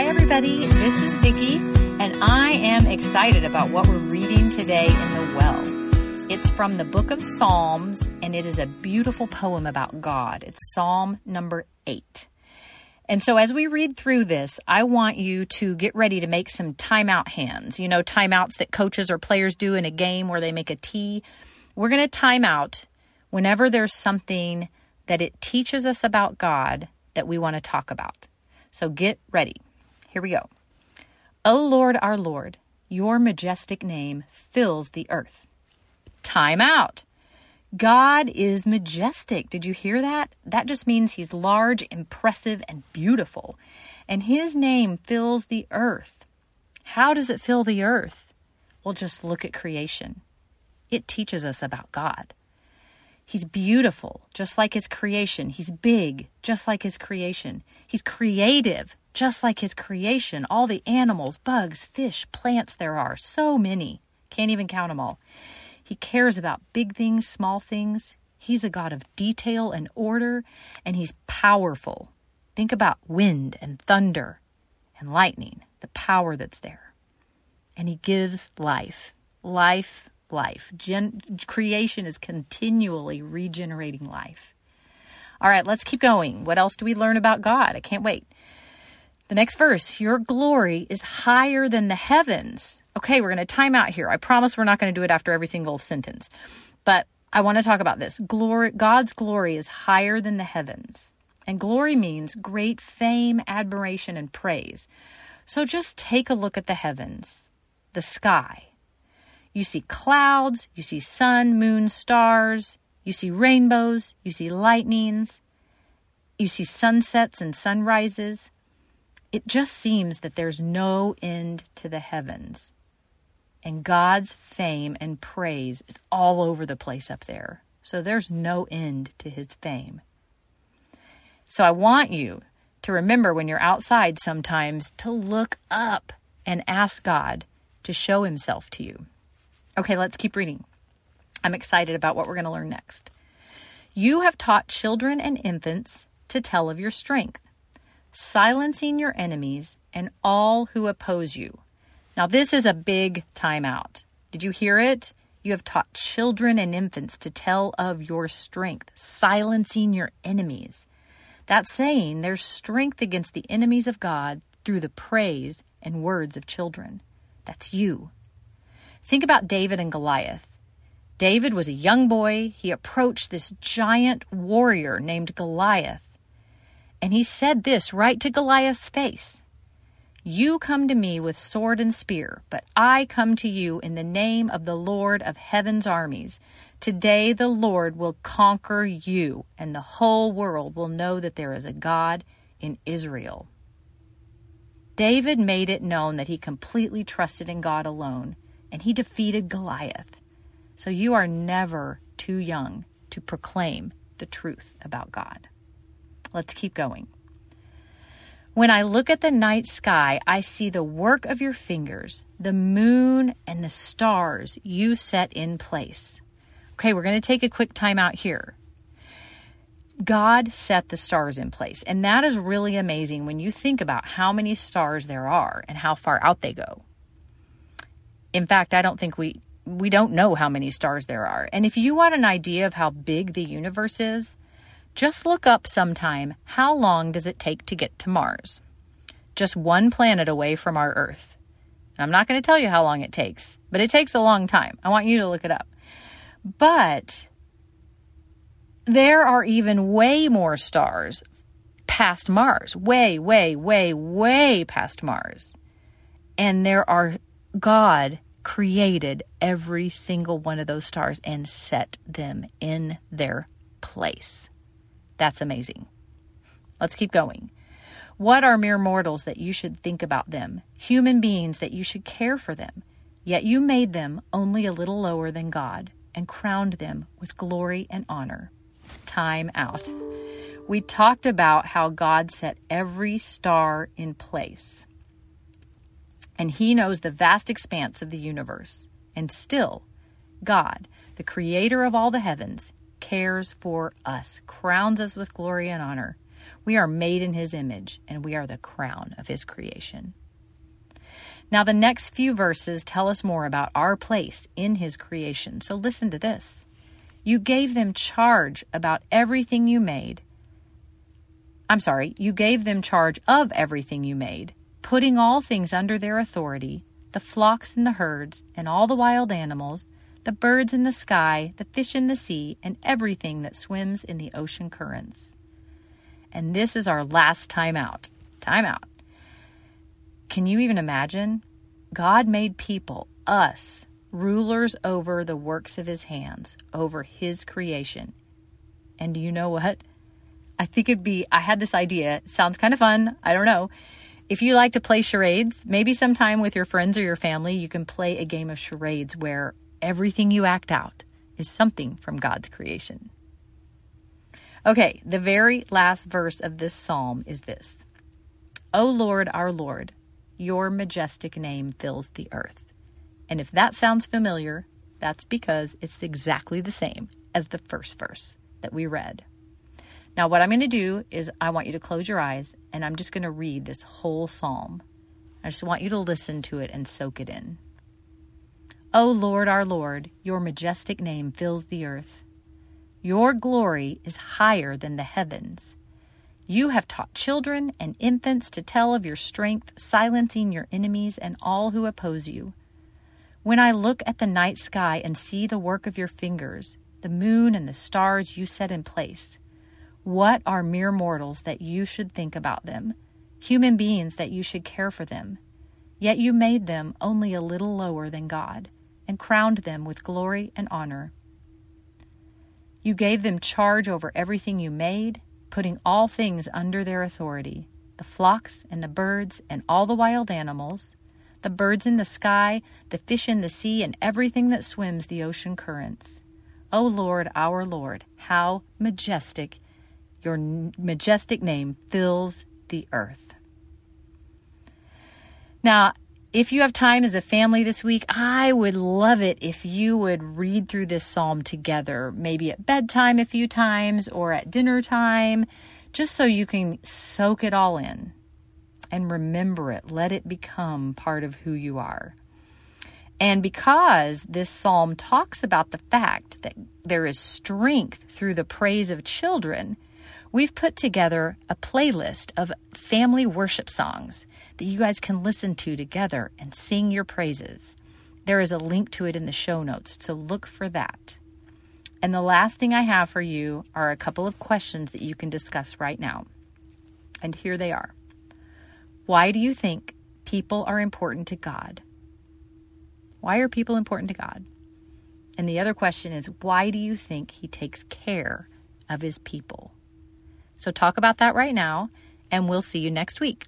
Hi, everybody. This is Vicki, and I am excited about what we're reading today in the Well. It's from the book of Psalms, and it is a beautiful poem about God. It's Psalm number eight. And so, as we read through this, I want you to get ready to make some timeout hands. You know, timeouts that coaches or players do in a game where they make a T. We're going to time out whenever there's something that it teaches us about God that we want to talk about. So, get ready. Here we go. O Lord, our Lord, your majestic name fills the earth. Time out. God is majestic. Did you hear that? That just means he's large, impressive, and beautiful. And his name fills the earth. How does it fill the earth? Well, just look at creation. It teaches us about God. He's beautiful, just like his creation. He's big, just like his creation. He's creative, just like his creation, all the animals, bugs, fish, plants there are, so many. Can't even count them all. He cares about big things, small things. He's a God of detail and order, and he's powerful. Think about wind and thunder and lightning, the power that's there. And he gives life, life, life. Gen- creation is continually regenerating life. All right, let's keep going. What else do we learn about God? I can't wait. The next verse, your glory is higher than the heavens. Okay, we're going to time out here. I promise we're not going to do it after every single sentence. But I want to talk about this. Glory God's glory is higher than the heavens. And glory means great fame, admiration and praise. So just take a look at the heavens, the sky. You see clouds, you see sun, moon, stars, you see rainbows, you see lightnings, you see sunsets and sunrises it just seems that there's no end to the heavens. And God's fame and praise is all over the place up there. So there's no end to his fame. So I want you to remember when you're outside sometimes to look up and ask God to show himself to you. Okay, let's keep reading. I'm excited about what we're going to learn next. You have taught children and infants to tell of your strength silencing your enemies and all who oppose you. Now, this is a big timeout. Did you hear it? You have taught children and infants to tell of your strength, silencing your enemies. That saying there's strength against the enemies of God through the praise and words of children. That's you. Think about David and Goliath. David was a young boy. He approached this giant warrior named Goliath and he said this right to Goliath's face You come to me with sword and spear, but I come to you in the name of the Lord of heaven's armies. Today the Lord will conquer you, and the whole world will know that there is a God in Israel. David made it known that he completely trusted in God alone, and he defeated Goliath. So you are never too young to proclaim the truth about God. Let's keep going. When I look at the night sky, I see the work of your fingers, the moon and the stars you set in place. Okay, we're going to take a quick time out here. God set the stars in place, and that is really amazing when you think about how many stars there are and how far out they go. In fact, I don't think we we don't know how many stars there are. And if you want an idea of how big the universe is, just look up sometime how long does it take to get to Mars? Just one planet away from our Earth. I'm not going to tell you how long it takes, but it takes a long time. I want you to look it up. But there are even way more stars past Mars, way, way, way, way past Mars. And there are, God created every single one of those stars and set them in their place. That's amazing. Let's keep going. What are mere mortals that you should think about them? Human beings that you should care for them. Yet you made them only a little lower than God and crowned them with glory and honor. Time out. We talked about how God set every star in place. And He knows the vast expanse of the universe. And still, God, the creator of all the heavens, cares for us, crowns us with glory and honor. We are made in His image, and we are the crown of His creation. Now, the next few verses tell us more about our place in His creation. So listen to this. You gave them charge about everything you made. I'm sorry, you gave them charge of everything you made, putting all things under their authority the flocks and the herds, and all the wild animals, the birds in the sky, the fish in the sea, and everything that swims in the ocean currents. And this is our last time out. Time out. Can you even imagine? God made people, us, rulers over the works of his hands, over his creation. And do you know what? I think it'd be, I had this idea. Sounds kind of fun. I don't know. If you like to play charades, maybe sometime with your friends or your family, you can play a game of charades where everything you act out is something from God's creation. Okay, the very last verse of this psalm is this O Lord, our Lord, your majestic name fills the earth. And if that sounds familiar, that's because it's exactly the same as the first verse that we read. Now, what I'm going to do is I want you to close your eyes and I'm just going to read this whole psalm. I just want you to listen to it and soak it in. O Lord, our Lord, your majestic name fills the earth. Your glory is higher than the heavens. You have taught children and infants to tell of your strength, silencing your enemies and all who oppose you. When I look at the night sky and see the work of your fingers, the moon and the stars you set in place, what are mere mortals that you should think about them, human beings that you should care for them? Yet you made them only a little lower than God and crowned them with glory and honor. You gave them charge over everything you made, putting all things under their authority the flocks and the birds and all the wild animals the birds in the sky, the fish in the sea, and everything that swims the ocean currents. O Lord, our Lord, how majestic your majestic name fills the earth. Now, if you have time as a family this week, I would love it if you would read through this psalm together, maybe at bedtime a few times or at dinner time, just so you can soak it all in and remember it. Let it become part of who you are. And because this psalm talks about the fact that there is strength through the praise of children, we've put together a playlist of family worship songs that you guys can listen to together and sing your praises. There is a link to it in the show notes, so look for that. And the last thing I have for you are a couple of questions that you can discuss right now. And here they are why do you think people are important to God? Why are people important to God? And the other question is, why do you think He takes care of His people? So talk about that right now, and we'll see you next week.